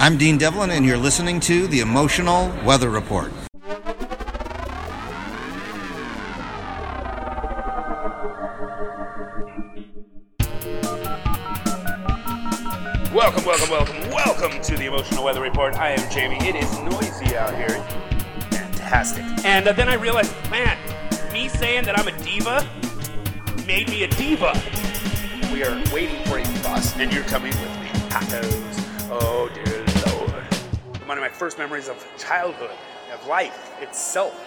I'm Dean Devlin, and you're listening to the Emotional Weather Report. Welcome, welcome, welcome, welcome to the Emotional Weather Report. I am Jamie. It is noisy out here. Fantastic. And uh, then I realized, man, me saying that I'm a diva made me a diva. We are waiting for a bus, and you're coming with me. Tacos. Oh, dear Lord. One of my first memories of childhood, of life itself,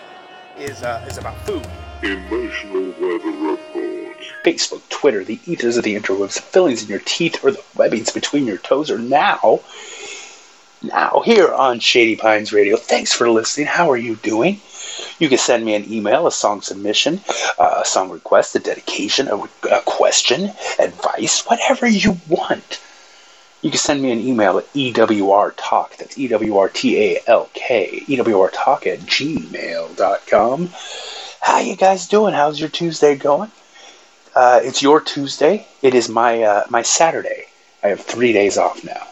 is, uh, is about food. Emotional Weather Report. Facebook, Twitter, the eaters of the interwebs, the fillings in your teeth, or the webbings between your toes are now, now here on Shady Pines Radio. Thanks for listening. How are you doing? You can send me an email, a song submission, uh, a song request, a dedication, a, a question, advice, whatever you want. You can send me an email at EWRTalk. That's E W R T A L K. EWRTalk at gmail.com. How you guys doing? How's your Tuesday going? Uh, it's your Tuesday. It is my uh, my Saturday. I have three days off now.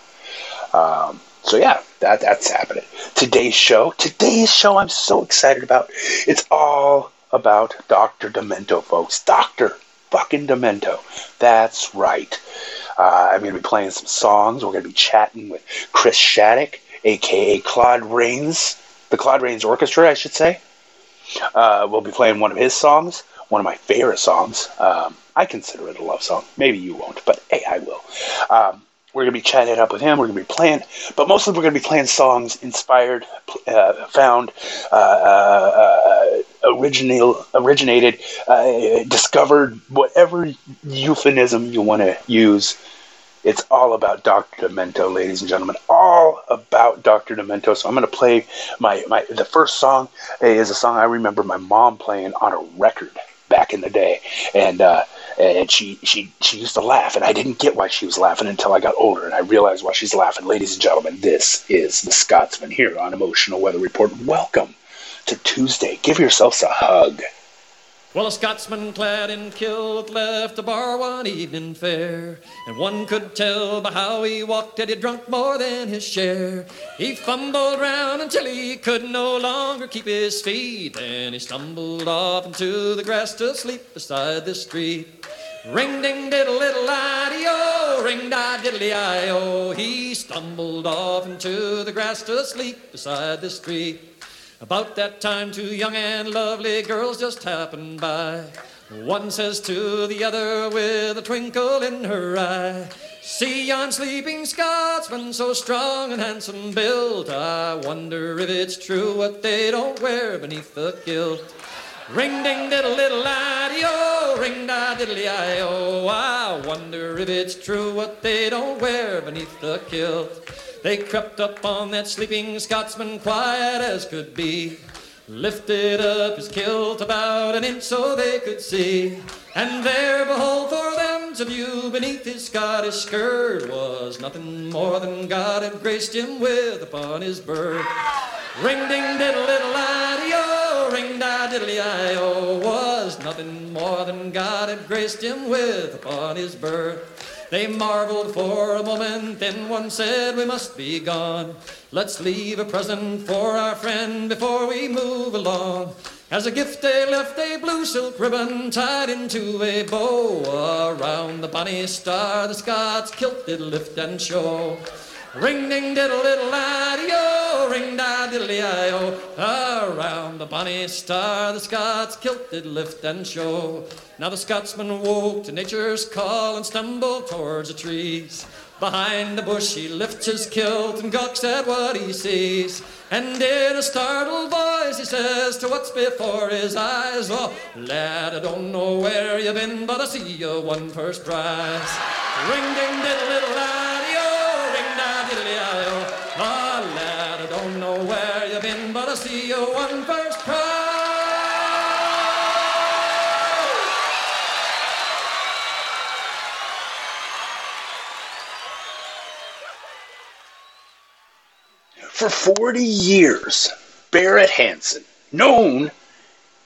Um, so yeah, that that's happening. Today's show. Today's show. I'm so excited about. It's all about Doctor Demento, folks. Doctor fucking Demento. That's right. Uh, I'm going to be playing some songs. We're going to be chatting with Chris Shattuck, aka Claude Rains, the Claude Rains Orchestra, I should say. Uh, we'll be playing one of his songs, one of my favorite songs. Um, I consider it a love song. Maybe you won't, but hey, I will. Um, we're going to be chatting up with him. We're going to be playing, but mostly we're going to be playing songs inspired, uh, found, uh, uh, original, originated, uh, discovered, whatever euphemism you want to use. It's all about Dr. Demento, ladies and gentlemen. All about Dr. Demento. So I'm going to play my, my the first song is a song I remember my mom playing on a record back in the day, and uh, and she she she used to laugh, and I didn't get why she was laughing until I got older, and I realized why she's laughing. Ladies and gentlemen, this is the Scotsman here on Emotional Weather Report. Welcome to Tuesday. Give yourselves a hug. Well, a Scotsman clad in kilt left the bar one evening fair, and one could tell by how he walked that he'd drunk more than his share. He fumbled round until he could no longer keep his feet, and he stumbled off into the grass to sleep beside the street. Ring ding diddle little o, ring da diddly i. He stumbled off into the grass to sleep beside the street. About that time, two young and lovely girls just happened by. One says to the other with a twinkle in her eye, See yon sleeping Scotsman, so strong and handsome built. I wonder if it's true what they don't wear beneath the kilt. Ring ding diddle little iddy o, ring da diddly i o. I wonder if it's true what they don't wear beneath the kilt. They crept up on that sleeping Scotsman, quiet as could be. Lifted up his kilt about an inch so they could see. And there, behold, for them to view beneath his Scottish skirt was nothing more than God had graced him with upon his birth. Ring ding diddle diddle iddy o, ring da diddly i o, was nothing more than God had graced him with upon his birth. They marveled for a moment, then one said, We must be gone. Let's leave a present for our friend before we move along. As a gift they left a blue silk ribbon tied into a bow. Around the bonny star the Scots kilt did lift and show. Ring ding diddle diddle iddy o, ring da diddly i o. Around the bonny star the Scots kilt did lift and show. Now the Scotsman woke to nature's call and stumbled towards the trees. Behind the bush he lifts his kilt and gawks at what he sees. And in a startled voice he says to what's before his eyes, Oh, lad, I don't know where you've been, but I see you won first prize. Ring ding diddle diddle Oh, lad, I don't know where you've been, but I see you. For 40 years, Barret Hansen, known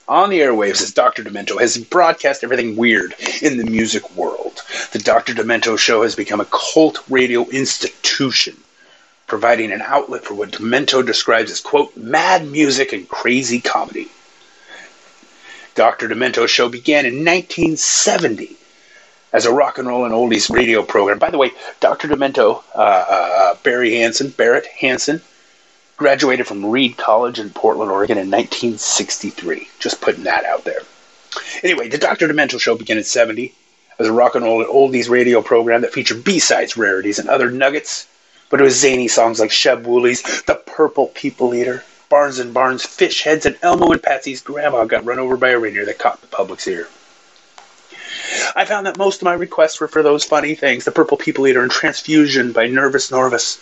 on the airwaves as Dr. Demento, has broadcast everything weird in the music world. The Dr. Demento show has become a cult radio institution. Providing an outlet for what Demento describes as, quote, mad music and crazy comedy. Dr. Demento's show began in 1970 as a rock and roll and oldies radio program. By the way, Dr. Demento, uh, uh, Barry Hansen, Barret Hansen, graduated from Reed College in Portland, Oregon in 1963. Just putting that out there. Anyway, the Dr. Demento show began in 70 as a rock and roll and oldies radio program that featured B-sides, rarities, and other nuggets. But it was zany songs like Sheb Wooley's The Purple People Eater, Barnes and Barnes, Fish Heads, and Elmo and Patsy's Grandma Got Run Over by a Reindeer that caught the public's ear. I found that most of my requests were for those funny things The Purple People Eater and Transfusion by Nervous Norvus.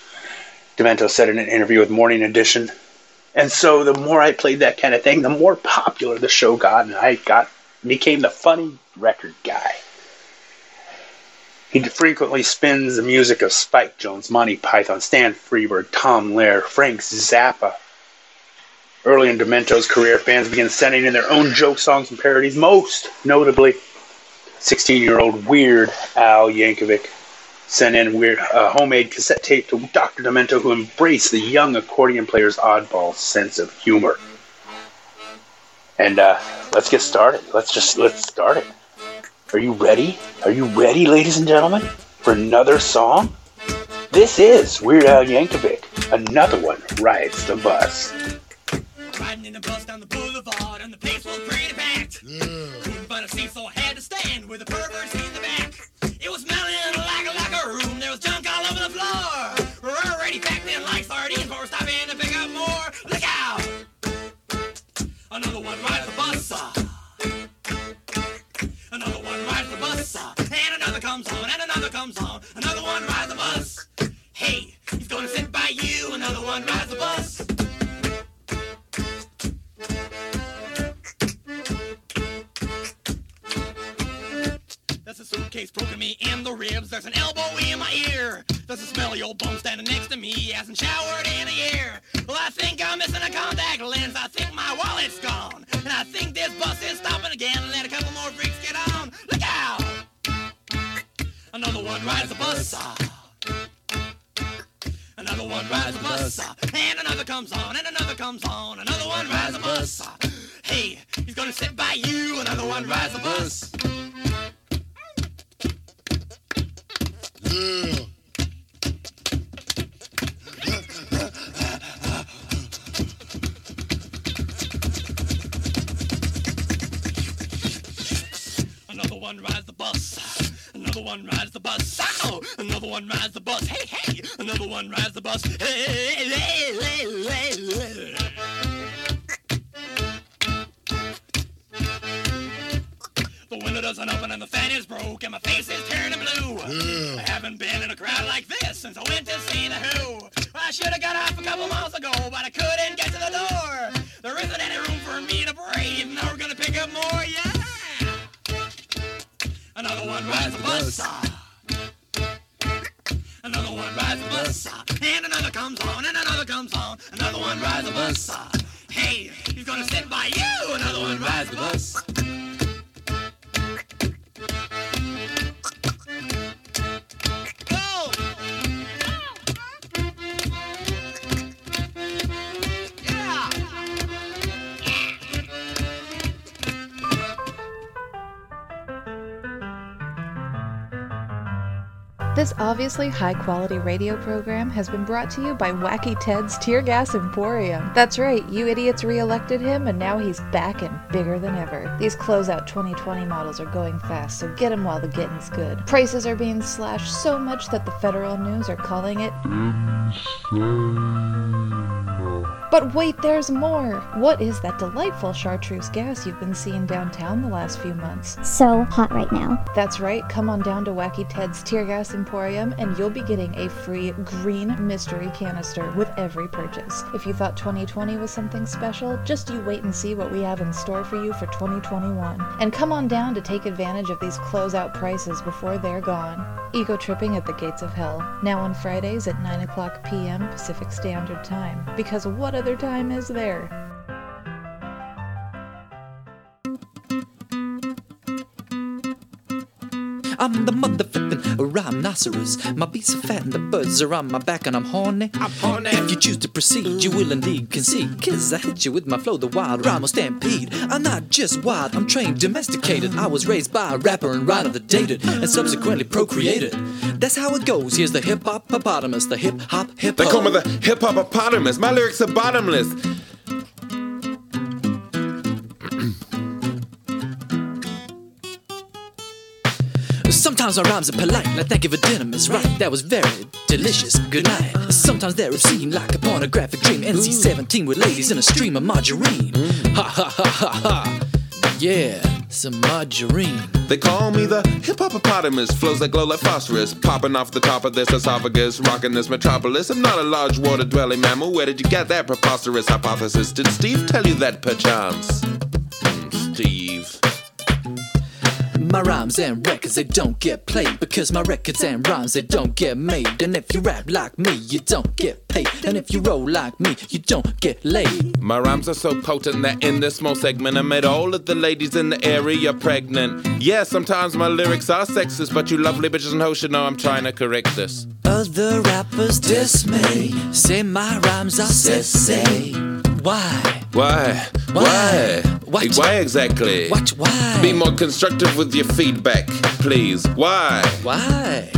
Demento said in an interview with Morning Edition. And so the more I played that kind of thing, the more popular the show got, and I got became the funny record guy. He frequently spins the music of Spike Jones, Monty Python, Stan Freberg, Tom Lehrer, Frank Zappa. Early in Demento's career, fans began sending in their own joke songs and parodies, most notably 16 year old Weird Al Yankovic sent in weird, a homemade cassette tape to Dr. Demento, who embraced the young accordion player's oddball sense of humor. And uh, let's get started. Let's just let's start it. Are you ready? Are you ready, ladies and gentlemen, for another song? This is Weird Al Yankovic. Another one rides the bus. Riding in the bus down the boulevard, and the place was pretty packed. Couldn't find a seat, so I had to stand with the perverts in the back. It was smelling like a locker room. There was junk all over the floor. We're already packed in like sardines, but we're stopping to pick up more. Look out! Another one rides the bus. Bus. And another comes on, and another comes on. Another one rides the bus. Hey, he's gonna sit by you. Another one rides the bus. There's a suitcase poking me in the ribs. There's an elbow in my ear. There's a smelly old bum standing next to me. He hasn't showered in a year. Well, I think I'm missing a contact lens. I think my wallet's gone. And I think this bus is stopping again. Let a couple more freaks get on. Look out! Another one rides the bus. Another one rides the bus. And another comes on. And another comes on. Another one rides the bus. Hey, he's gonna sit by you. Another one rides the bus. Another one rides the bus. Another one rides the bus. Ow! Another one rides the bus. Hey, hey! Another one rides the bus. Hey, hey, hey, hey, hey. Doesn't open and the fan is broke and my face is turning blue. I haven't been in a crowd like this since I went to see the Who. I should have got off a couple miles ago, but I couldn't get to the door. There isn't any room for me to breathe. Now we're gonna pick up more, yeah. Another one rides the bus. Another one rides the bus. And another comes on, and another comes on. Another one rides the bus. Hey, he's gonna sit by you. Another one rides the bus. This obviously high quality radio program has been brought to you by Wacky Ted's Tear Gas Emporium. That's right, you idiots re elected him and now he's back and bigger than ever. These closeout 2020 models are going fast, so get them while the getting's good. Prices are being slashed so much that the Federal News are calling it. But wait, there's more! What is that delightful chartreuse gas you've been seeing downtown the last few months? so hot right now. That's right, come on down to Wacky Ted's Tear Gas Emporium and you'll be getting a free green mystery canister with every purchase. If you thought 2020 was something special, just you wait and see what we have in store for you for 2021. And come on down to take advantage of these closeout prices before they're gone. Ego tripping at the gates of hell, now on Fridays at 9 o'clock p.m. Pacific Standard Time. Because what other time is there? I'm the mother flippin' rhinoceros. My beats are fat and the birds are on my back and I'm horny. I'm horny. If you choose to proceed, you will indeed concede. Cause I hit you with my flow, the wild rhyme will stampede. I'm not just wild, I'm trained, domesticated. I was raised by a rapper and writer that dated and subsequently procreated. That's how it goes. Here's the hip hop hippopotamus, the hip hop hip They call me the hip hop hippopotamus. My lyrics are bottomless. Sometimes my rhymes are polite, like thank you for dinner, Miss Right. That was very delicious. Good night. Sometimes they're obscene, like a pornographic dream. NC-17 with ladies in a stream of margarine. Ha ha ha ha ha. Yeah, some margarine. They call me the hip hopopotamus. Flows that glow like phosphorus. Popping off the top of this esophagus. Rocking this metropolis. I'm not a large water dwelling mammal. Where did you get that preposterous hypothesis? Did Steve tell you that perchance? My rhymes and records, they don't get played because my records and rhymes, they don't get made. And if you rap like me, you don't get paid. And if you roll like me, you don't get laid. My rhymes are so potent that in this small segment, I made all of the ladies in the area pregnant. Yeah, sometimes my lyrics are sexist, but you lovely bitches and hoes should know I'm trying to correct this. Other rappers dismay, say my rhymes are sexy. Why? Why? Why? Why? Why exactly? What? Why? Be more constructive with your feedback, please. Why? Why?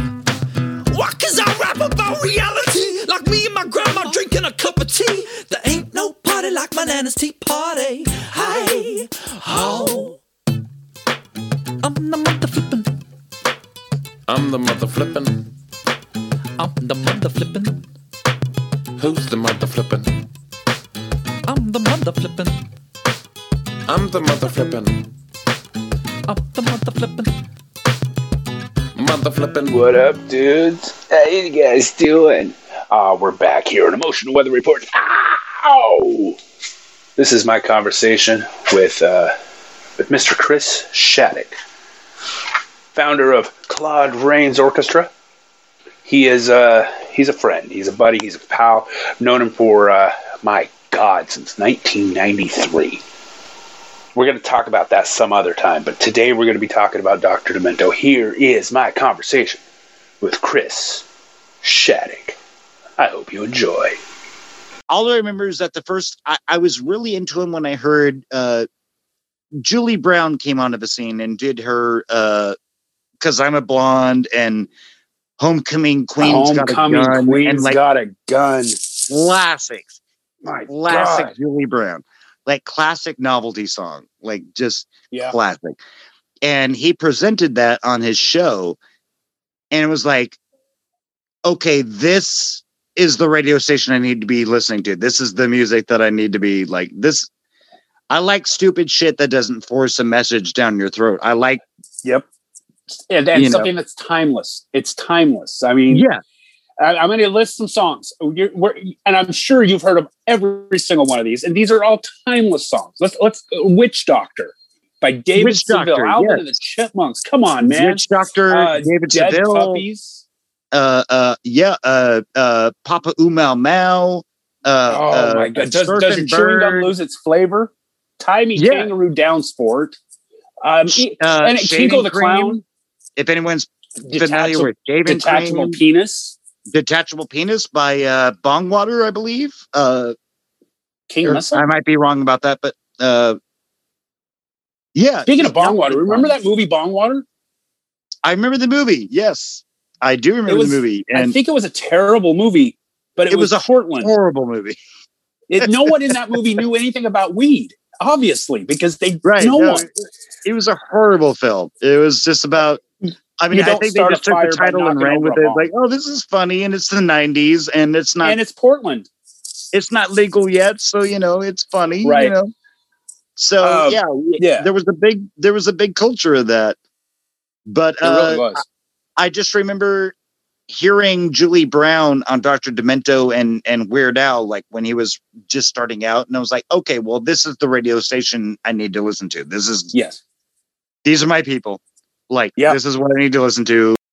Why? Cause I rap about reality. Like me and my grandma drinking a cup of tea. There ain't no party like my nana's tea party. Hi. Oh. I'm the mother flippin'. I'm the mother flippin'. I'm the mother flippin'. Who's the mother flippin'? I'm the mother flippin'. I'm the mother flippin'. I'm the mother flippin'. Mother flippin'. What up, dudes? How you guys doing? Uh, we're back here on Emotional Weather Report. Ow! This is my conversation with uh, with Mr. Chris Shattuck, founder of Claude Rains Orchestra. He is uh, he's a friend, he's a buddy, he's a pal. I've known him for uh, my God since 1993. We're going to talk about that some other time, but today we're going to be talking about Dr. Demento. Here is my conversation with Chris Shattuck. I hope you enjoy. all I remember is that the first I, I was really into him when I heard uh, Julie Brown came onto the scene and did her because I'm a blonde and Homecoming Queen's Homecoming got a gun Queen's and like got a gun. classics, My classic God. Julie Brown, like classic novelty song, like just Yeah. classic. And he presented that on his show, and it was like, okay, this is the radio station I need to be listening to. This is the music that I need to be like this. I like stupid shit that doesn't force a message down your throat. I like, Yep. And, and You know. something that's timeless. It's timeless. I mean, yeah, I, I'm going to list some songs, we're, and I'm sure you've heard of every single one of these. And these are all timeless songs. Let's let's Witch Doctor by David Witch Seville, Doctor, Alvin yes. and the Chipmunks. Come on, man. Witch Doctor, Uh, David Dead Seville, Puppies. uh, uh, yeah, uh, uh, Papa Oom Mow Mow. Uh, Oh uh, my god! Does, does chewing gum lose its flavor? Tie me Yeah. kangaroo down sport. Um, uh, and Kinko the Cream, clown. If anyone's familiar Detachable, with Shaving detachable Cream, penis. Detachable Penis by uh, Bongwater, I believe. Uh, King or- I might be wrong about that, but uh, yeah. Speaking of Bongwater, remember that movie Bongwater? I remember the movie. Yes, I do remember was- the movie, I think it was a terrible movie, but it, It was, was a Portland. horrible movie. It, no one in that movie knew anything about weed, obviously, because they Right? no, no, one. It was a horrible film. It was just about. I mean, I think they just took the title and ran with it. Like, oh, this is funny, and it's the '90s, and it's not and it's Portland. it's not legal yet, so you know it's funny, Right. You know, so Um, yeah, yeah. there was a big there was a big culture of that, but It really uh, was. I just remember hearing Julie Brown on Dr. Demento and and Weird Al like when he was just starting out, and I was like, okay, well, this is the radio station I need to listen to. This is Yes. these are my people. Like, Yeah. this is what I need to listen to. Because I'm blonde, I don't have to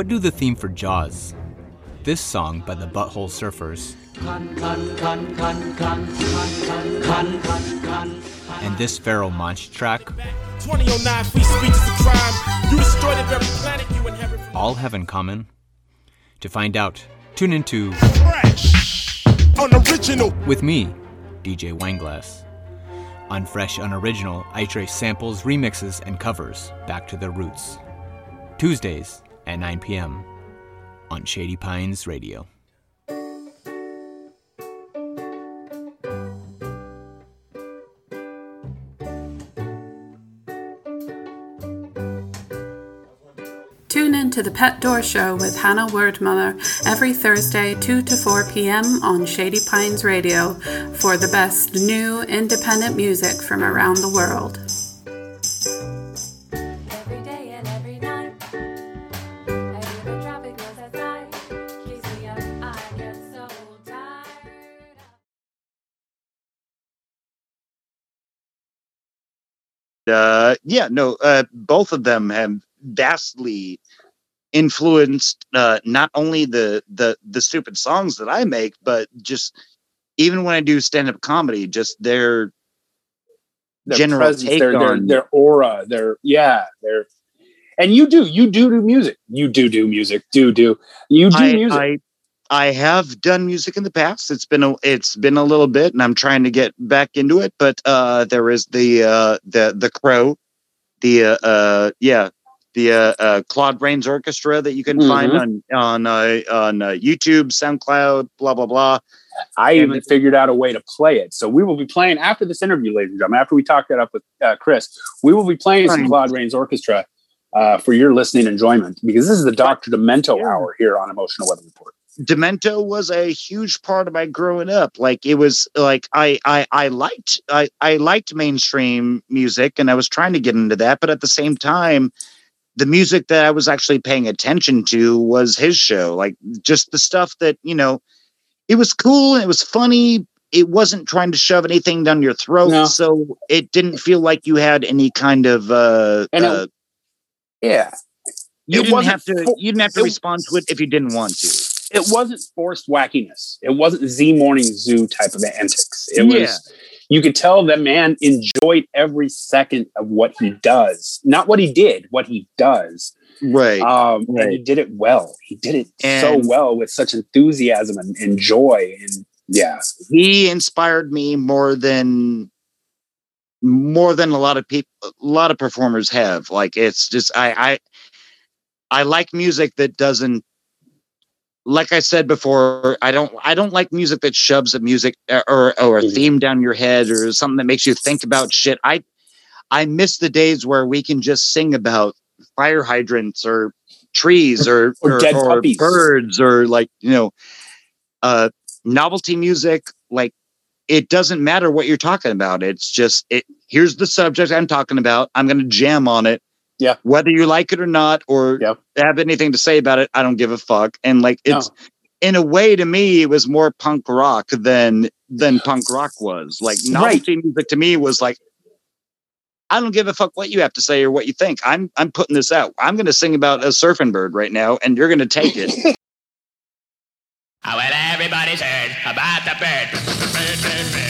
What do the theme for Jaws? This song by the Butthole Surfers. And this Pharoahe Monch track. 2009 free speech is a crime. You destroyed the very planet you inherit. all have in common? To find out, tune into Fresh. Unoriginal. with me, DJ Wineglass. On Fresh Unoriginal, I trace samples, remixes, and covers back to their roots. Tuesdays at 9 p.m. on Shady Pines Radio. Tune in to the Pet Door Show with Hannah Wordmother every Thursday, 2 to 4 p.m. on Shady Pines Radio for the best new independent music from around the world. Uh, yeah, no, uh, both of them have vastly influenced uh, not only the the the stupid songs that I make, but just even when I do stand up comedy, just their Their general presence, take their, their their aura, their yeah, their and you do you do do music. You do do music. Do do you do I, music? I I have done music in the past. It's been a it's been a little bit, and I'm trying to get back into it. But uh, there is the uh, the the Crow, the uh, uh yeah the uh, uh, Claude Rains Orchestra that you can find on on uh, on uh, YouTube, SoundCloud, blah blah blah. I even figured out a way to play it. So we will be playing after this interview, ladies and gentlemen. After we talk that up with uh, Chris, we will be playing some. Claude Rains Orchestra uh, for your listening enjoyment because this is the Doctor Demento hour here on Emotional Weather Report. Demento was a huge part of my growing up. Like it was like I I I liked I I liked mainstream music and I was trying to get into that, but at the same time, the music that I was actually paying attention to was his show. Like just the stuff that, you know, it was cool and it was funny. It wasn't trying to shove anything down your throat. No. So it didn't feel like you had any kind of uh, And it- uh Yeah, you it didn't have to you didn't have to it- respond to it if you didn't want to. It wasn't forced wackiness. It wasn't Z Morning Zoo type of antics. It Yeah. was you could tell that man enjoyed every second of what he does. Not what he did, what he does. Right. Um, and he did it well. He did it so well with such enthusiasm and, and joy. And yeah, he inspired me more than more than a lot of people a lot of performers have like it's just i i i like music that doesn't like i said before i don't i don't like music that shoves a music uh, or or a Mhm. theme down your head or something that makes you think about shit. I i miss the days where we can just sing about fire hydrants or trees or or dead puppies. birds or like you know uh novelty music. Like it doesn't matter what you're talking about. It's just it here's the subject i'm talking about. I'm going to jam on it Yeah. whether you like it or not or Yep. have anything to say about it i don't give a fuck and like No. it's in a way to me it was more punk rock than than punk rock was like novelty music to me was like I don't give a fuck what you have to say or what you think. I'm I'm putting this out. I'm going to sing about a surfing bird right now, and you're going to take it. Oh, well, everybody's heard about the bird. Bird, bird, bird.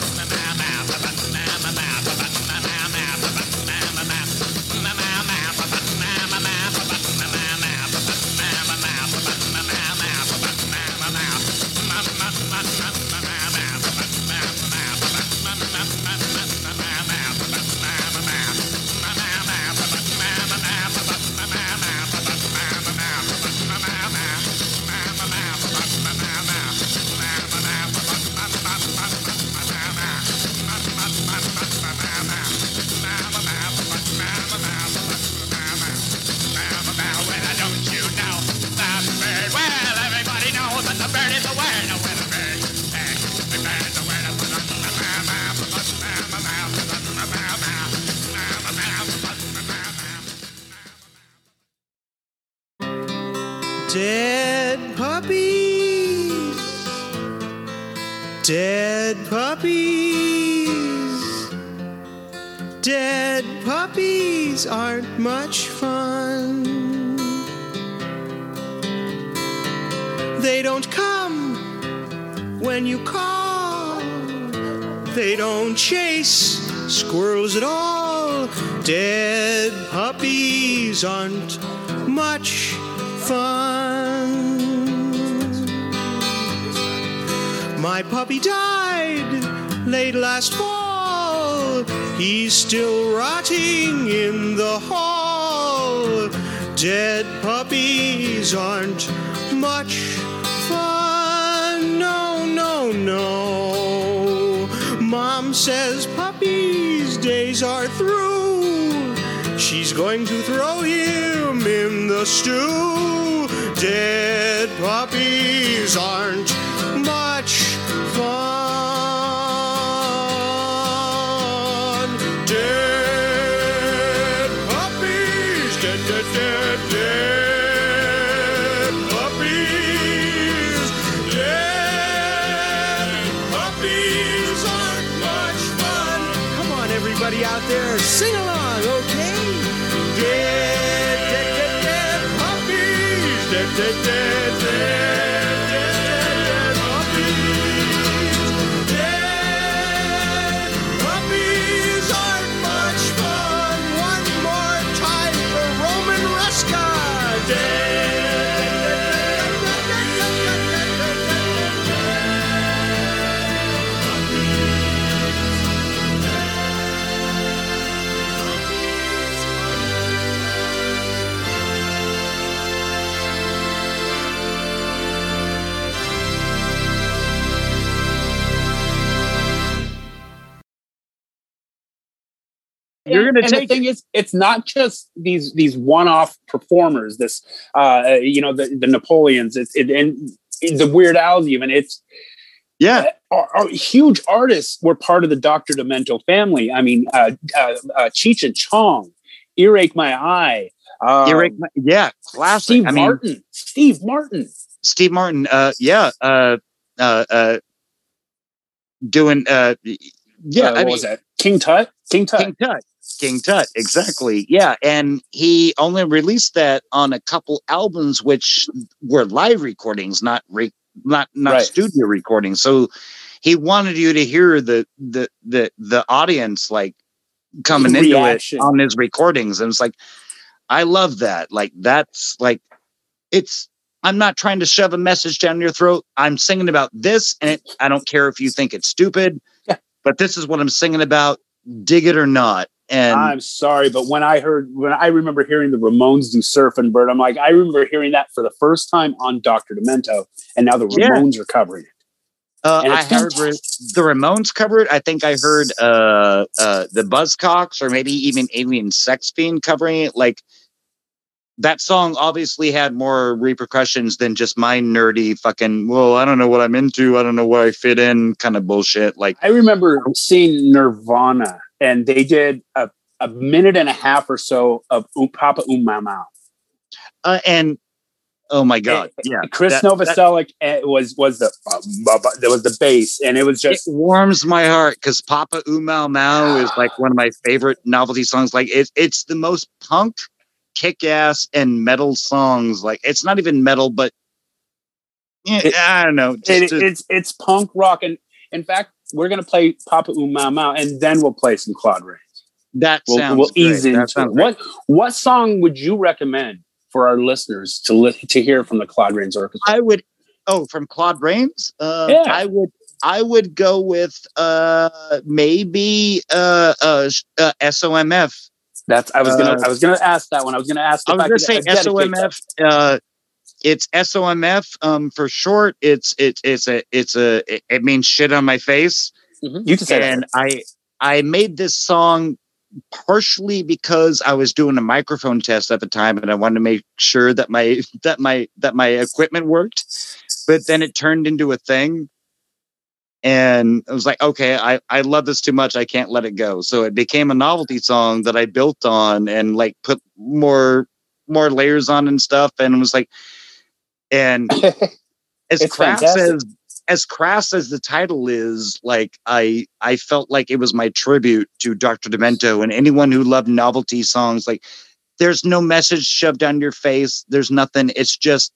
puppies aren't much fun. My puppy died late last fall. He's still rotting in the hall. Dead puppies aren't much fun. No, no, no. Mom says puppies' days are through. She's going to throw him in the stew. Dead puppies aren't puppies. You're And- going to take the thing is, it's not just these these one off performers. This, uh, you know, the, the Napoleons. It's it, and the Weird Al's even. It's yeah, are, are huge artists were part of the Doctor Demento family. I mean, uh, uh, uh, Cheech and Chong, Earache My Eye. Um, Earache My- yeah, classic. Steve I mean- Martin. Steve Martin. Steve Martin, uh, yeah, uh, uh, uh, doing, uh, yeah, Uh, I what mean, was that? King Tut. King Tut. King Tut. King Tut, exactly. Yeah, and he only released that on a couple albums, which were live recordings, not re- not not Right. studio recordings. So he wanted you to hear the the the the audience like coming into Reaction. it on his recordings, and it's like, I love that. Like that's like, it's. I'm not trying to shove a message down your throat. I'm singing about this, and it, I don't care if you think it's stupid. Yeah. But this is what I'm singing about. Dig it or not. And I'm sorry, but when I heard when I remember hearing the Ramones do Surfin' Bird, I'm like, I remember hearing that for the first time on Doctor Demento, and now the Yeah. Ramones are covering it. Uh, I heard the Ramones cover it. I think I heard uh, uh, the Buzzcocks or maybe even Alien Sex Fiend covering it. Like that song obviously had more repercussions than just my nerdy fucking. Well, I don't know what I'm into. I don't know where I fit in. Kind of bullshit. Like I remember seeing Nirvana, and they did a, a minute and a half or so of um, Papa Um Mau Mau. uh, and Oh my god! Yeah, Chris that- that- Novoselic eh, was was the there was the bass, and it was it just warms my heart because Papa Oom Mow Mow is like one of my favorite novelty songs. Like it's it's the most punk, kick ass, and metal songs. Like it's not even metal, but yeah, It- I don't know. it, just- it's it's punk rock, and in fact, we're gonna play Papa Oom Mow Mow, and then we'll play some Claude Rains. that We'll, sounds we'll ease great. That into sounds great. What what song would you recommend for our listeners to li- to hear from the Claude Rains Orchestra? I would. Oh, from Claude Rains. Uh, Yeah. I would. I would go with uh maybe uh uh, uh SOMF. That's I was gonna Uh, I was gonna ask that one. I was gonna ask. I if was gonna say. SOMF. Uh, it's SOMF um, for short. It's it's it's a it's a it, it means shit on my face. Mhm. You can say and that. I I made this song partially because I was doing a microphone test at the time and I wanted to make sure that my that my that my equipment worked. But then it turned into a thing. And I was like, okay, I, I love this too much. I can't let it go. So it became a novelty song that I built on and like put more more layers on and stuff. And it was like, and as crass fantastic. as as crass as the title is, like I I felt like it was my tribute to Dr. Demento and anyone who loved novelty songs. Like there's no message shoved down your face. There's nothing. It's just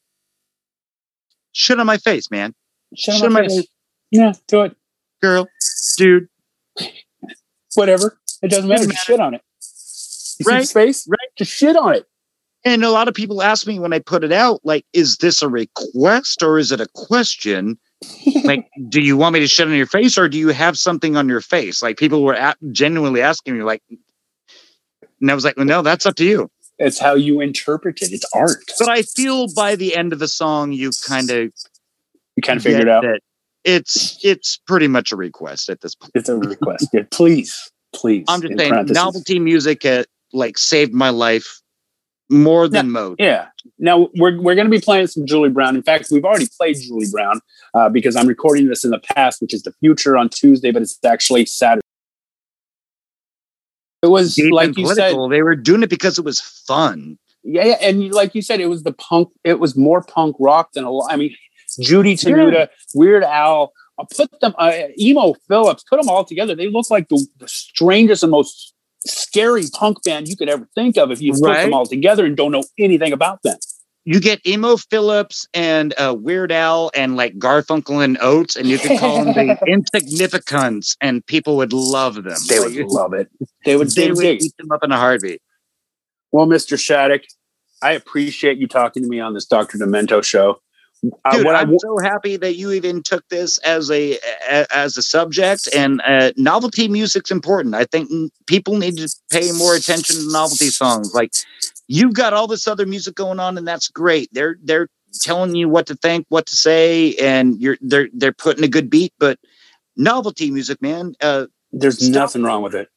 shit on my face, man. Shut up, my face. Yeah, do it, girl, dude. Whatever. It doesn't matter. Just shit on it. You Right, space? right. Just shit on it. And a lot of people ask me when I put it out, like, is this a request or is it a question? like, do you want me to shit on your face or do you have something on your face? Like, people were at, genuinely asking me, like, and I was like, well, no, that's up to you. It's how you interpret it. It's art. But I feel by the end of the song, you kind of You kind of figured out. that it's it's pretty much a request at this point. It's a request. Yeah, please, please. I'm just saying, parentheses. novelty music uh, like saved my life more than most. Yeah. Now we're we're going to be playing some Julie Brown. In fact, we've already played Julie Brown uh, because I'm recording this in the past, which is the future on Tuesday, but it's actually Saturday. It was Deep like you said. They were doing it because it was fun. yeah, yeah, and like you said, it was the punk. It was more punk rock than a lot. I mean, Judy Tenuta, Weird Al. I'll put them. Uh, Emo Philips. Put them all together. They look like the, the strangest and most scary punk band you could ever think of if you put them all together and don't know anything about them. You get Emo Philips and uh, Weird Al and like Garfunkel and Oates, and you could call them the Insignificants, and people would love them. They would love it. They would. they They would dig. eat them up in a heartbeat. Well, Mr. Shattuck, I appreciate you talking to me on this Dr. Demento show. Uh, Dude, I I'm w- so happy that you even took this as a, a as a subject. And uh, novelty music's important. I think people need to pay more attention to novelty songs. Like you've got all this other music going on, and that's great. They're they're telling you what to think, what to say, and you're they're they're putting a good beat. But novelty music, man, uh, there's nothing wrong with it.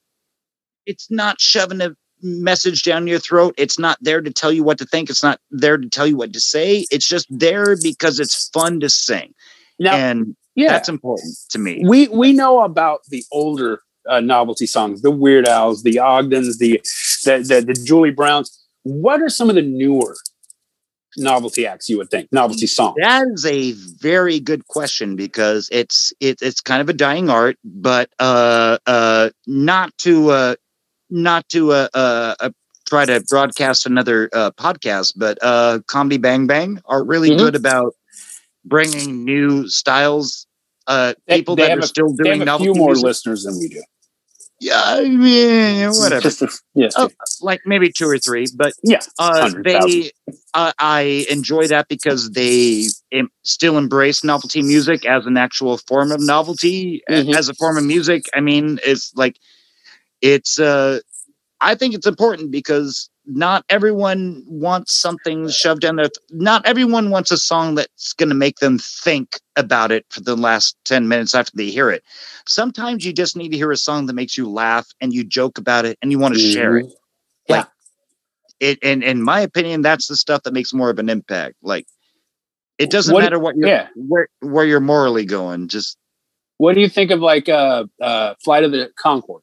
it's not shoving a message down your throat. It's not there to tell you what to think. It's not there to tell you what to say. It's just there because it's fun to sing. Now, and yeah. that's important to me. we we know about the older uh, novelty songs, the Weird Al's, the Ogdens, the, the the the Julie Browns. What are some of the newer novelty acts you would think novelty songs? That is a very good question because it's it, it's kind of a dying art, but uh uh not to uh not to uh, uh, uh try to broadcast another uh podcast, but uh Comedy Bang Bang are really Mhm. good about bringing new styles. Uh, people they that are a- still They doing have a novelty few more music. listeners than we do. Yeah, I mean, whatever. Yes, Oh, like maybe two or three, but yeah, uh, they uh, I enjoy that because they em- still embrace novelty music as an actual form of novelty Mhm. as a form of music. I mean, it's like it's uh I think it's important because not everyone wants something shoved down their th- not everyone wants a song that's going to make them think about it for the last 10 minutes after they hear it. Sometimes you just need to hear a song that makes you laugh and you joke about it and you want to share it. Mhm. Yeah. Like it and in my opinion that's the stuff that makes more of an impact. Like it doesn't What- matter what you're yeah. where where you're morally going. Just What do you think of like uh, uh, Flight of the Conchords?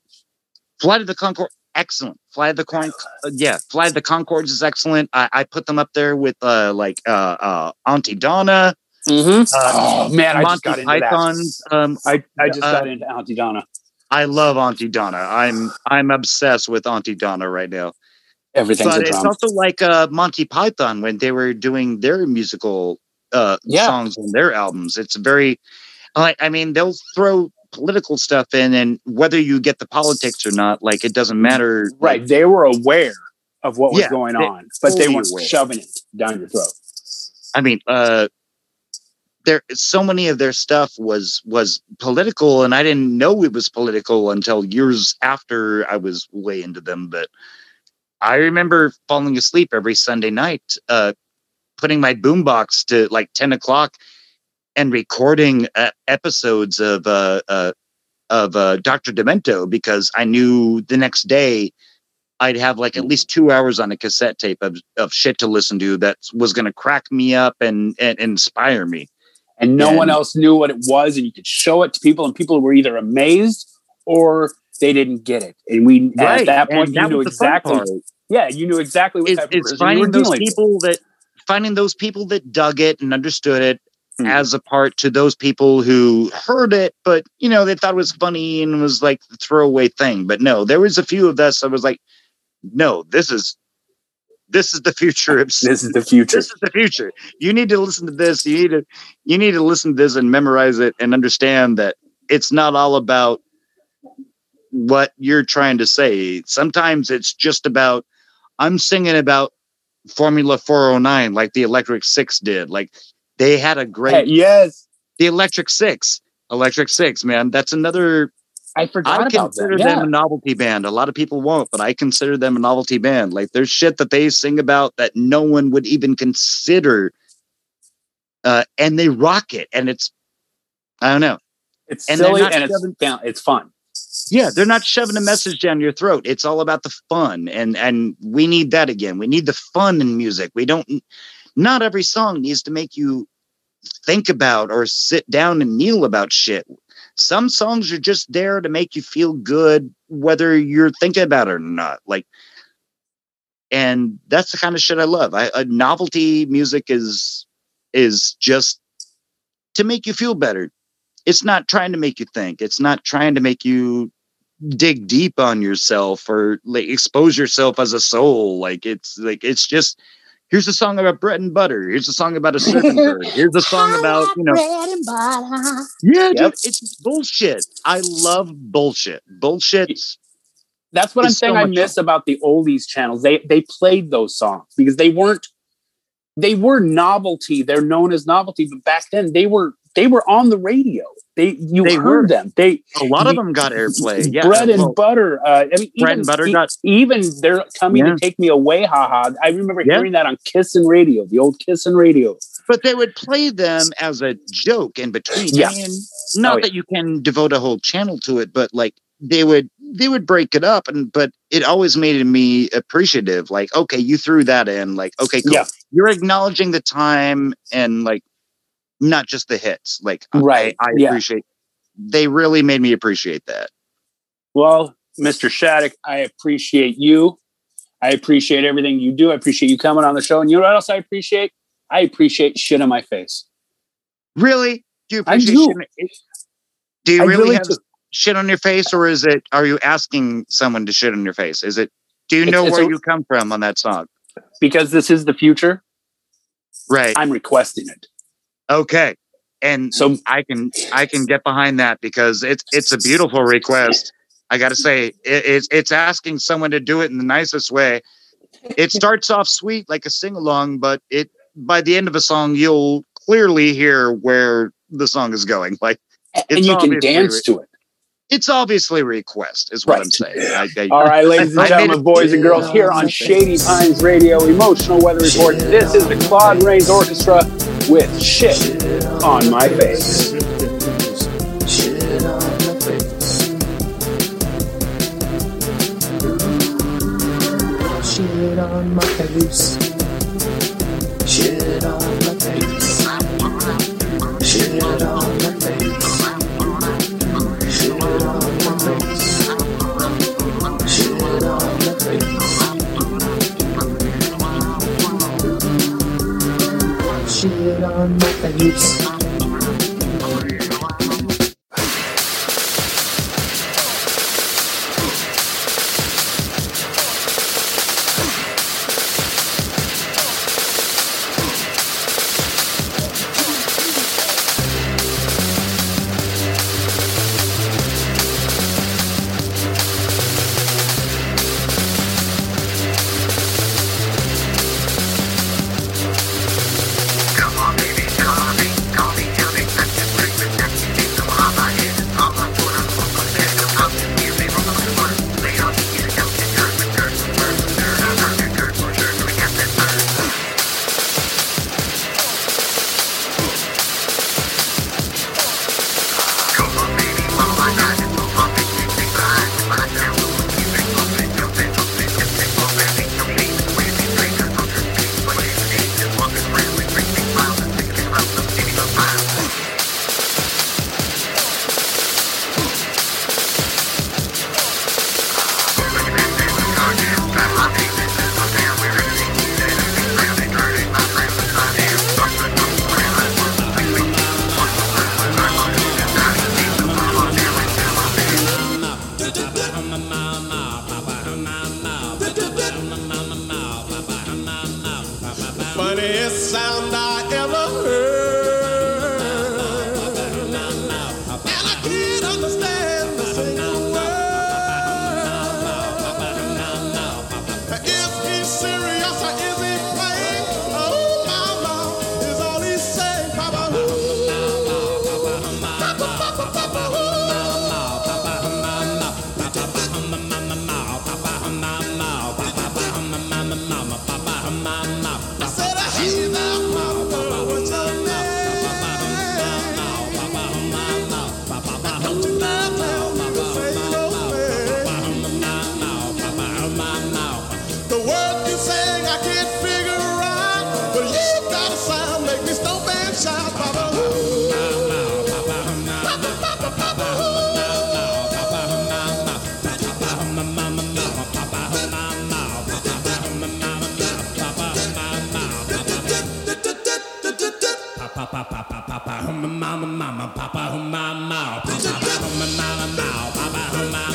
Flight of the Concord excellent. Fly the Con, uh, yeah, Fly the Conchords is excellent. I, I put them up there with uh, like uh, uh, Aunty Donna. Mm-hmm. Uh, oh man, I Monty just got into Python's, that. Um, I, I just uh, got into Aunty Donna. I love Aunty Donna. I'm I'm obsessed with Aunty Donna right now. Everything's but a it's drum. also like uh, Monty Python when they were doing their musical uh, Yeah. songs on their albums. It's very, like, I mean, they'll throw political stuff in, and whether you get the politics or not, like, it doesn't matter. Right. They were aware of what was Yeah, going they- on, but they weren't aware. shoving it down your throat. I mean, uh, there so many of their stuff was was political, and I didn't know it was political until years after I was way into them. But I remember falling asleep every Sunday night, uh, putting my boombox to like ten o'clock, and recording uh, episodes of uh, uh, of uh, Doctor Demento because I knew the next day I'd have like at least two hours on a cassette tape of, of shit to listen to that was going to crack me up and, and inspire me. And no one else knew what it was, and you could show it to people, and people were either amazed or they didn't get it. And we Right, at that point and you that knew was the fun exactly. Yeah, you knew exactly what It's, type of it's person you were finding those people that finding those people that dug it and understood it Hmm. as a part to those people who heard it, but you know they thought it was funny and was like the throwaway thing. But no, there was a few of us that was like, no, this is this is the future of This is the future. this is the future. You need to listen to this. You need to you need to listen to this and memorize it and understand that it's not all about what you're trying to say. Sometimes it's just about I'm singing about Formula 409 like the Electric 6 did. Like they had a great Hey, yes, the Electric 6. Electric 6, man. That's another I forgot I about consider them Yeah. a novelty band. A lot of people won't, but I consider them a novelty band. Like there's shit that they sing about that no one would even consider. Uh, and they rock it. And it's, I don't know. It's And silly and it's shoving- fun- it's fun. Yeah, they're not shoving a message down your throat. It's all about the fun. And and we need that again. We need the fun in music. We don't not every song needs to make you think about or sit down and kneel about shit. Some songs are just there to make you feel good, whether you're thinking about it or not. Like, and that's the kind of shit I love. I, uh, novelty music is is just to make you feel better. It's not trying to make you think. It's not trying to make you dig deep on yourself or like expose yourself as a soul. Like it's like it's just here's a song about bread and butter. Here's a song about a surfing bird. Here's a song about you know bread yeah, dude, Yep. it's bullshit. I love bullshit. Bullshit. That's what I'm It's so saying. I much miss about the oldies channels. They they played those songs because they weren't they were novelty. They're known as novelty, but back then they were they were on the radio. They you They heard were. them. They A lot of them got airplay. Yeah, bread and well, butter. Uh, I mean, Bread even, and butter e- got- even they're coming Yeah. to take me away. Haha! I remember Yeah. hearing that on Kiss and Radio, the old Kiss and Radio. but they would play them as a joke in between. Yeah. And not Oh, that you can devote a whole channel to it, but like they would they would break it up and but it always made me appreciative. Like, okay, you threw that in, like, okay, cool. Yeah. You're acknowledging the time and like not just the hits. Like Right, I, yeah. appreciate they really made me appreciate that. Well, Mr. Shattuck, I appreciate you. I appreciate everything you do. I appreciate you coming on the show. And you know what else I appreciate? I appreciate shit on my face. Really? Do you I appreciate do. shit? Do you really, really have do. shit on your face, or is it? Are you asking someone to shit on your face? Is it? Do you It's- know it's where a- you come from on that song? Because this is the future, Right. I'm requesting it. Okay. And So I can I can get behind that because it's it's a beautiful request. I got to say it, it's it's asking someone to do it in the nicest way. It starts off sweet like a sing along, but it by the end of a song you'll clearly hear where the song is going. Like and you can dance re- to it. It's obviously a request, is what I'm saying. I, I, All right, ladies and I made gentlemen, boys and girls, here on Shady Pines Radio Emotional Weather Report, this is the Claude Rains Orchestra with shit on my face. Shit on My Face. Shit on my face. Shit on Now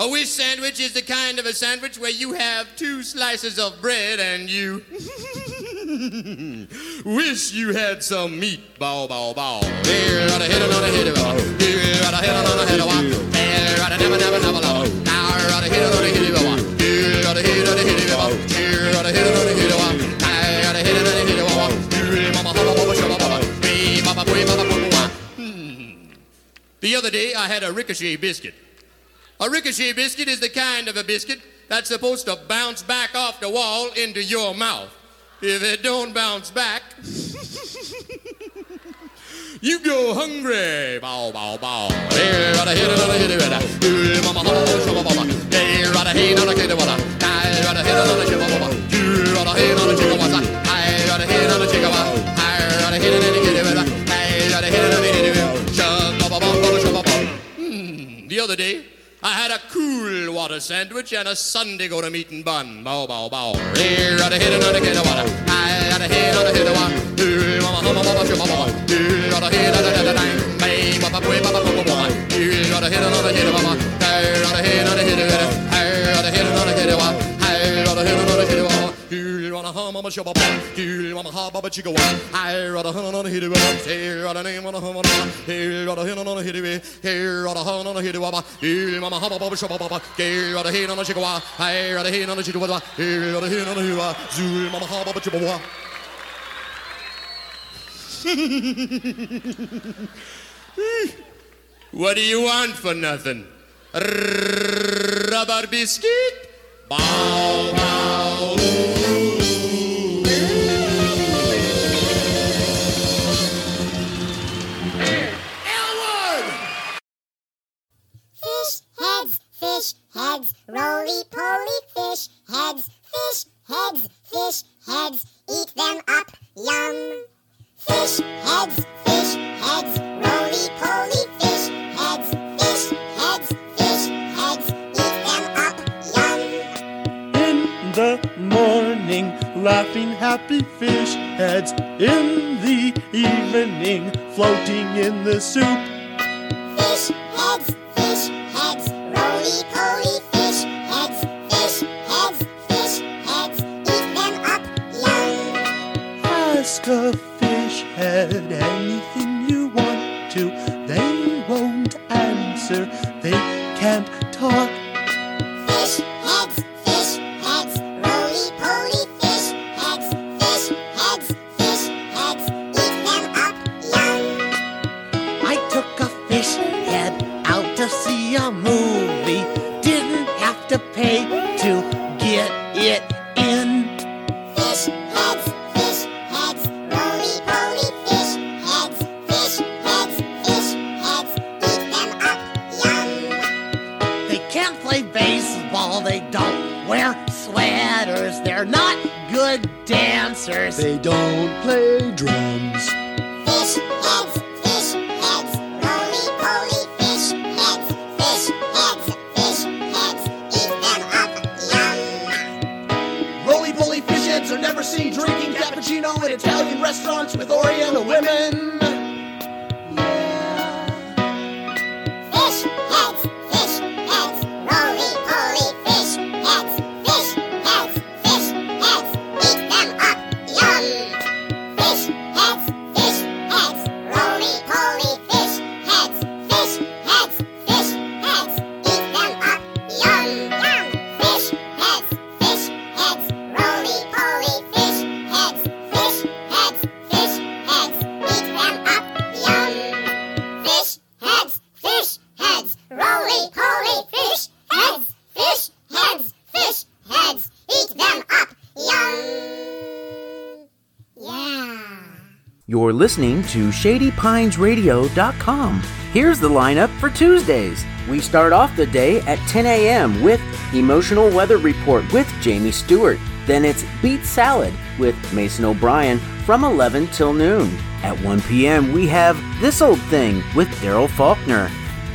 A wish sandwich is the kind of a sandwich where you have two slices of bread and you wish you had some meat. Bow, bow, bow. Here on hill river. Here on hill river. Here never, never, never. Here on hill river. Here on boy, mama, mama, mama. The other day, I had a ricochet biscuit. A ricochet biscuit is the kind of a biscuit that's supposed to bounce back off the wall into your mouth. If it don't bounce back, You go hungry. Bow, bow, bow. Hey. Hmm, The other day, I had a cool water sandwich and a Sunday go to meeting bun. Bow, bow, bow. Hey, rada, hey, rada, hey, rada. Hey, rada, hey, rada, hey, rada. Hey, mama, mama, mama, shum, ba, bum. Hey, rada, hey, rada, hey, rada. Hey, ba, ba, bui, ba, ba, bum, bum, bum. Hey, rada, hey, rada, hey, rada. Hey, rada, hey, rada, hey, rada. Hey, rada, hey, rada, hey, rada. Hey, rada, hey, rada, hey, rada. Hey, rada, ha, mama, shum, ba, bum. Hey, mama, ha, ba, ba, chicka, wa. Hey, rada, ha, na, na, hit it, wa. Hey, rada, name, rada, ha, ma, na. Hey, rada, hey, na, na, hit it, wa. Hey, rada, ha, na, na, hit it, wa, ba. Hey, mama, ha, ba, ba, shum, ba, ba, ba. Hey, rada, hey, na, na, chicka, wa. Hey, rada, hey, na, na, chicka, wa. Hey, rada, hey, na, na, hit it, wa. Zul, mama, ha, ba, ba, chicka, wa. What do you want for nothing? Rubber biscuit? Bow, bow. To ShadyPinesRadio.com. Here's the lineup for Tuesdays. We start off the day at 10 a.m. with Emotional Weather Report with Jamie Stewart. Then it's Beat Salad with Mason O'Brien from 11 till noon. At 1 p.m., we have This Old Thing with Daryl Faulkner.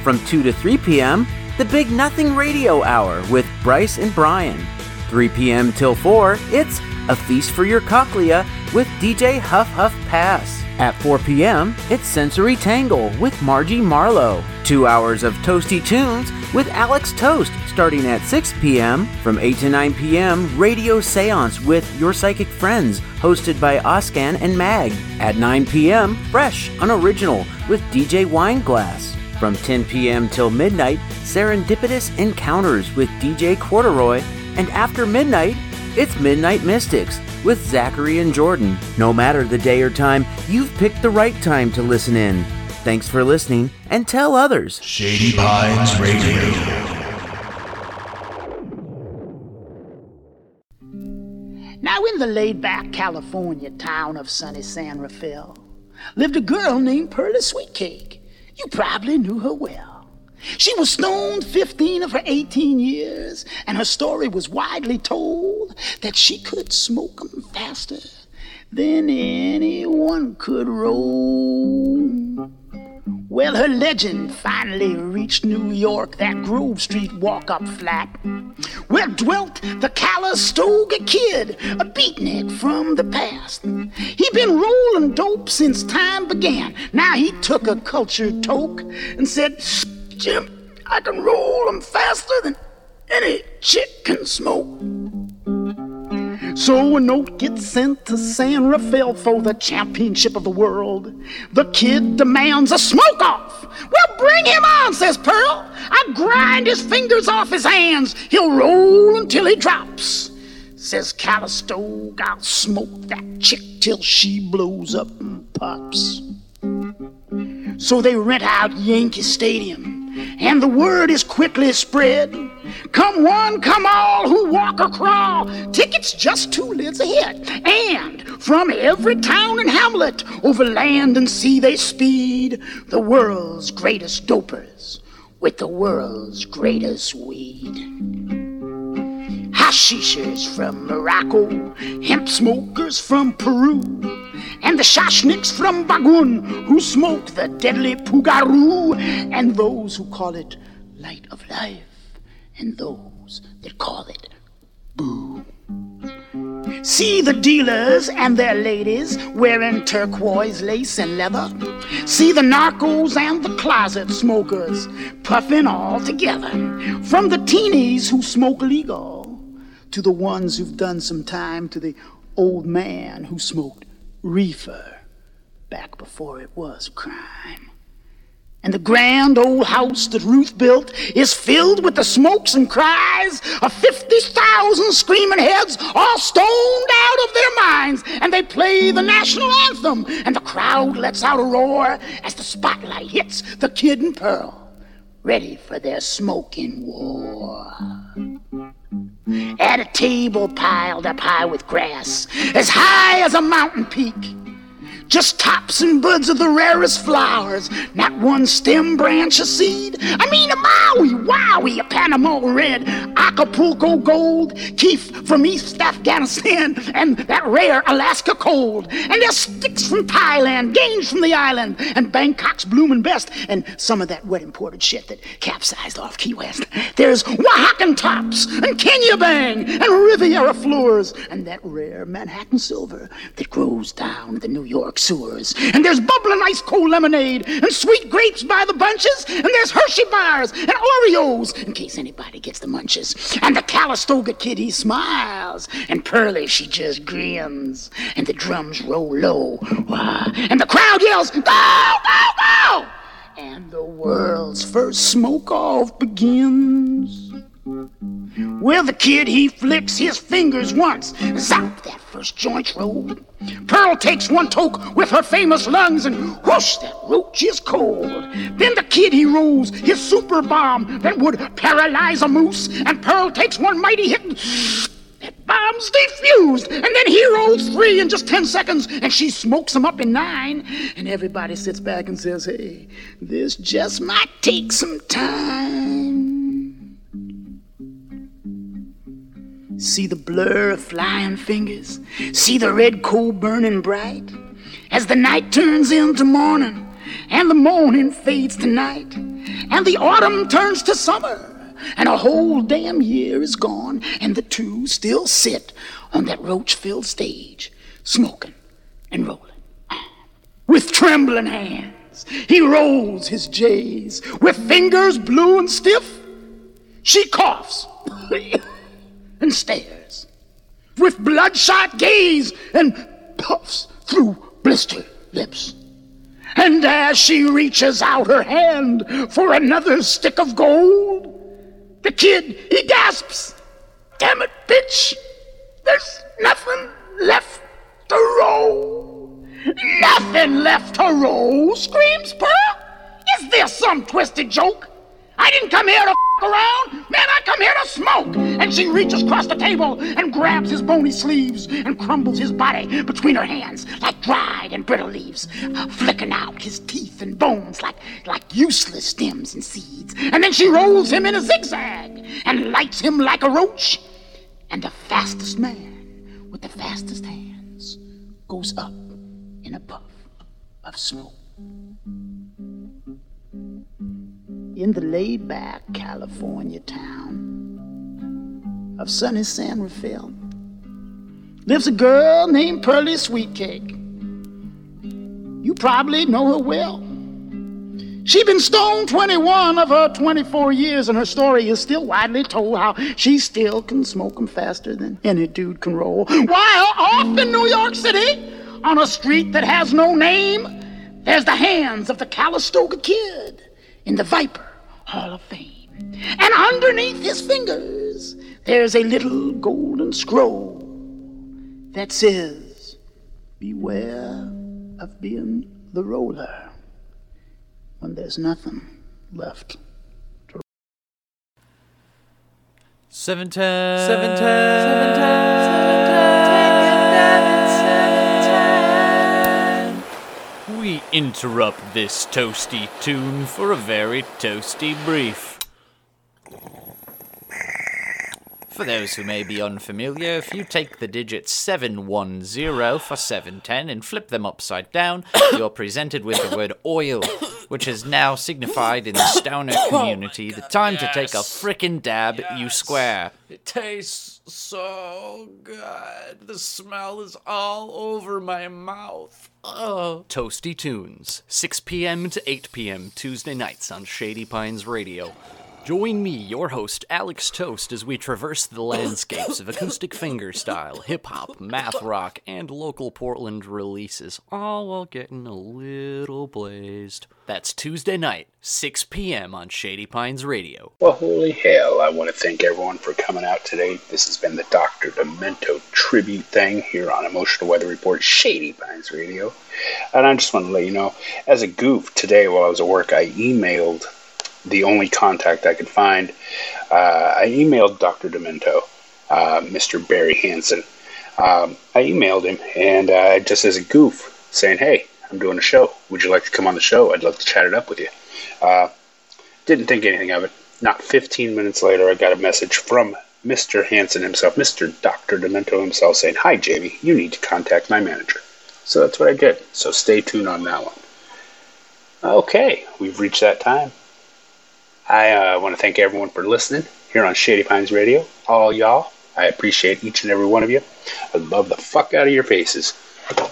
From 2 to 3 p.m., The Big Nothing Radio Hour with Bryce and Brian. 3 p.m. till 4, it's A Feast for Your Cochlea with DJ Huff Huff Pass. At 4 p.m., it's Sensory Tangle with Margie Marlowe. Two hours of toasty tunes with Alex Toast starting at 6 p.m. From 8 to 9 p.m., Radio Seance with Your Psychic Friends, hosted by Oscan and Mag. At 9 p.m., Fresh Unoriginal with DJ Wineglass. From 10 p.m. till midnight, Serendipitous Encounters with DJ Corduroy. And after midnight, it's Midnight Mystics with Zachary and Jordan. No matter the day or time, you've picked the right time to listen in. Thanks for listening and tell others. Shady Pines Radio. Now, in the laid back California town of sunny San Rafael, lived a girl named Pearly Sweetcake. You probably knew her well. She was stoned 15 of her 18 years, and her story was widely told that she could smoke 'em faster than anyone could roll. Well, her legend finally reached New York, that Grove Street walk up flat, where dwelt the Calistoga Kid, a beatnik from the past. He'd been rolling dope since time began. Now he took a cultured toke and said, Jim, I can roll 'em faster than any chick can smoke. So a note gets sent to San Rafael for the championship of the world. The kid demands a smoke off. Well, bring him on, says Pearl. I grind his fingers off his hands. He'll roll until he drops. Says Calistoga, I'll smoke that chick till she blows up and pops. So they rent out Yankee Stadium, and the word is quickly spread. Come one, come all who walk or crawl. Tickets just two lids ahead. And from every town and hamlet, over land and sea they speed. The world's greatest dopers with the world's greatest weed. Hashishers from Morocco, hemp smokers from Peru, and the Shashniks from Bagun who smoke the deadly Pugaru, and those who call it light of life, and those that call it boo. See the dealers and their ladies wearing turquoise lace and leather. See the narcos and the closet smokers puffing all together. From the teenies who smoke legal to the ones who've done some time to the old man who smoked reefer back before it was crime. And the grand old house that Ruth built is filled with the smokes and cries of 50,000 screaming heads all stoned out of their minds. And they play the national anthem, and the crowd lets out a roar as the spotlight hits the kid and Pearl, ready for their smoking war. At a table piled up high with grass, as high as a mountain peak. Just tops and buds of the rarest flowers, not one stem branch a seed. I mean a Maui, Wowie, a Panama red, Acapulco gold, Keef from East Afghanistan, and that rare Alaska cold. And there's sticks from Thailand, Gange from the island, and Bangkok's blooming best, and some of that wet imported shit that capsized off Key West. There's Oaxacan tops, and Kenya Bang, and Riviera floors, and that rare Manhattan silver that grows down the New York sewers. And there's bubbling ice cold lemonade, and sweet grapes by the bunches, and there's Hershey bars and Oreos, in case anybody gets the munches. And the Calistoga kid, he smiles, and Pearly, she just grins, and the drums roll low, and the crowd yells, Go, go, go! And the world's first smoke off begins. Well, the kid, he flicks his fingers once. Zap, that first joint's rolled. Pearl takes one toke with her famous lungs and whoosh, that roach is cold. Then the kid, he rolls his super bomb that would paralyze a moose. And Pearl takes one mighty hit and that bomb's defused. And then he rolls three in just 10 seconds and she smokes them up in nine. And everybody sits back and says, hey, this just might take some time. See the blur of flying fingers. See the red coal burning bright. As the night turns into morning, and the morning fades to night, and the autumn turns to summer, and a whole damn year is gone, and the two still sit on that roach filled stage, smoking and rolling. With trembling hands, he rolls his J's. With fingers blue and stiff, she coughs and stares with bloodshot gaze and puffs through blistered lips. And as she reaches out her hand for another stick of gold, the kid, he gasps, Damn it, bitch! There's nothing left to roll. Nothing left to roll, screams Pearl. Is this some twisted joke? I didn't come here to f around. Man, I come here to smoke. And she reaches across the table and grabs his bony sleeves and crumbles his body between her hands like dried and brittle leaves, flicking out his teeth and bones like, like useless stems and seeds. And then she rolls him in a zigzag and lights him like a roach. And the fastest man with the fastest hands goes up in a puff of smoke. In the laid back California town of sunny San Rafael lives a girl named Pearly Sweetcake. You probably know her well. She been stoned 21 of her 24 years, and her story is still widely told how she still can smoke 'em faster than any dude can roll. While off in New York City, on a street that has no name, there's the hands of the Calistoga Kid in the Viper Hall of Fame. And underneath his fingers, there's a little golden scroll that says, Beware of being the roller when there's nothing left. 710. 710. 710. We interrupt this toasty tune for a very toasty brief. For those who may be unfamiliar, if you take the digits 710 for 710 and flip them upside down, you're presented with the word oil, which is now signified in the Stowner oh community the time to take a frickin' dab, you square. It tastes so good. The smell is all over my mouth. Oh. Toasty Tunes, 6 p.m. to 8 p.m. Tuesday nights on Shady Pines Radio. Join me, your host, Alex Toast, as we traverse the landscapes of acoustic fingerstyle, hip hop, math rock, and local Portland releases, all while getting a little blazed. That's Tuesday night, 6 p.m. on Shady Pines Radio. Well, holy hell, I want to thank everyone for coming out today. This has been the Dr. Demento tribute thing here on Emotional Weather Report, Shady Pines Radio. And I just want to let you know, as a goof, today while I was at work, I emailed the only contact I could find. Uh, I emailed Dr. Demento, uh, Mr. Barry Hansen. Um, I emailed him, and uh, just as a goof, saying, hey, I'm doing a show. Would you like to come on the show? I'd love to chat it up with you. Uh, didn't think anything of it. Not 15 minutes later, I got a message from Mr. Hansen himself, Mr. Dr. Demento himself, saying, Hi, Jamie, you need to contact my manager. So that's what I did. So stay tuned on that one. Okay, we've reached that time. I uh, want to thank everyone for listening here on Shady Pines Radio. All y'all, I appreciate each and every one of you. I love the fuck out of your faces.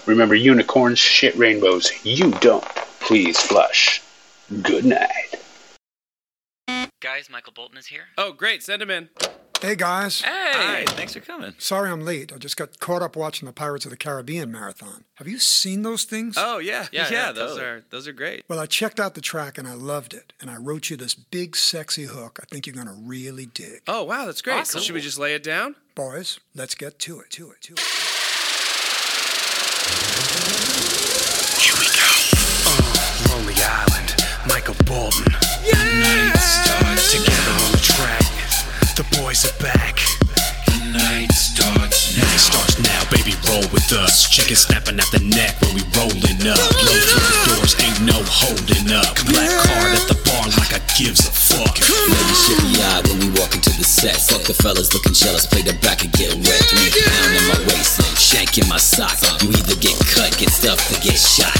Remember, unicorns shit rainbows. You don't. Please flush. Good night. Guys, Michael Bolton is here. Oh, great. Send him in. Hey guys. Hey, thanks for coming. Sorry I'm late. I just got caught up watching the Pirates of the Caribbean marathon. Have you seen those things? Oh yeah, Yeah, yeah. yeah, those totally. are those are great. Well, I checked out the track and I loved it. And I wrote you this big, sexy hook I think you're going to really dig. Oh wow, that's great. So Awesome. should we just lay it down? Boys, let's get to it, to it, to it. Here we go. Oh, Lonely Island, Michael Bolton. Yeah. Night starts together on the track. The boys are back. The night starts now. Night starts now, baby. Roll with us. Chicken snapping at the neck when we rolling up. Blow through the doors, ain't no holding up. Black card at the bar like I gives a fuck. Ladies shifty eyed when we walk into the set. Fuck the fellas looking jealous, play the back and get wet. Three pound in my waist and shank in my sock. You either get cut, get stuffed, or get shot.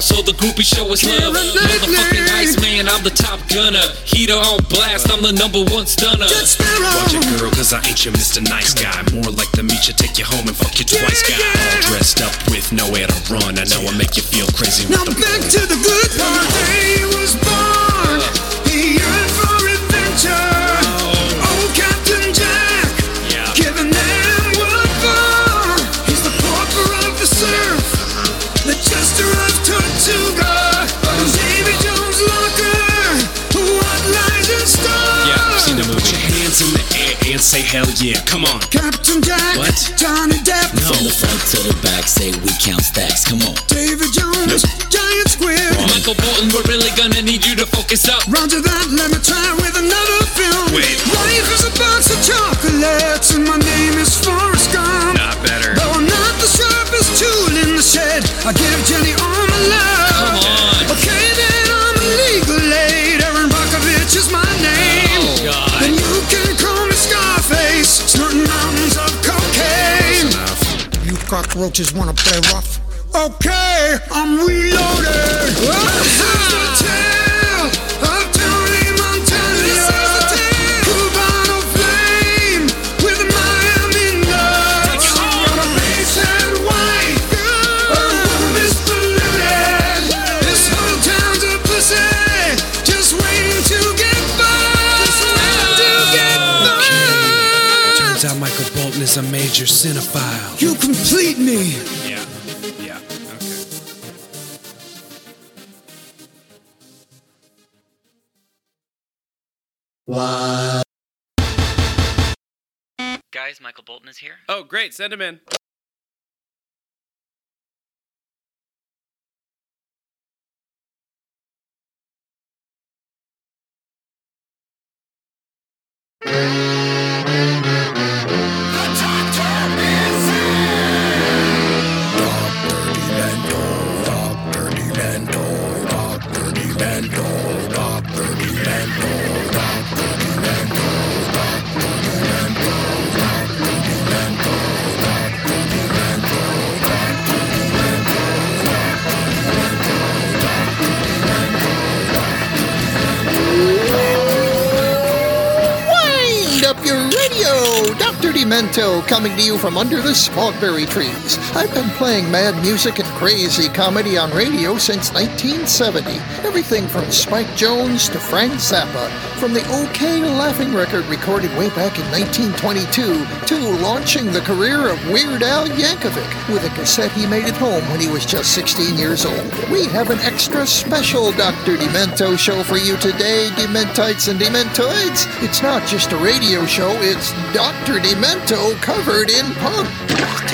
Up so the groupies show us love. Motherfucking Iceman, I'm the top gunner. Heater on blast, I'm the number one stunner. Watch it, girl, cause I ain't your Mr. Nice Guy. More like the meet you, take you home and fuck you twice, guy. All dressed up with nowhere to run. I know I make you feel crazy Now with the back to the good part. Hell yeah, come on. Captain Jack, What? Johnny Depp, From the front to the back, say we count stacks. Come on. Davy Jones, Giant Squid. Michael Bolton, we're really gonna need you to focus up. Roger that, let me try with another film. Wait. Life is a box of chocolates, and my name is Forrest Gump. Not better. Though I'm not the sharpest tool in the shed, I give Jenny cockroaches wanna play rough? Okay, I'm reloaded. Michael Bolton is here. Oh, great. Send him in. Demento coming to you from under the smogberry trees. I've been playing mad music and crazy comedy on radio since 1970. Everything from Spike Jones to Frank Zappa. From the OKeh Laughing record recorded way back in 1922 to launching the career of Weird Al Yankovic with a cassette he made at home when he was just 16 years old. We have an extra special Dr. Demento show for you today, Dementites and Dementoids. It's not just a radio show, it's Dr. Demento covered in punk. Today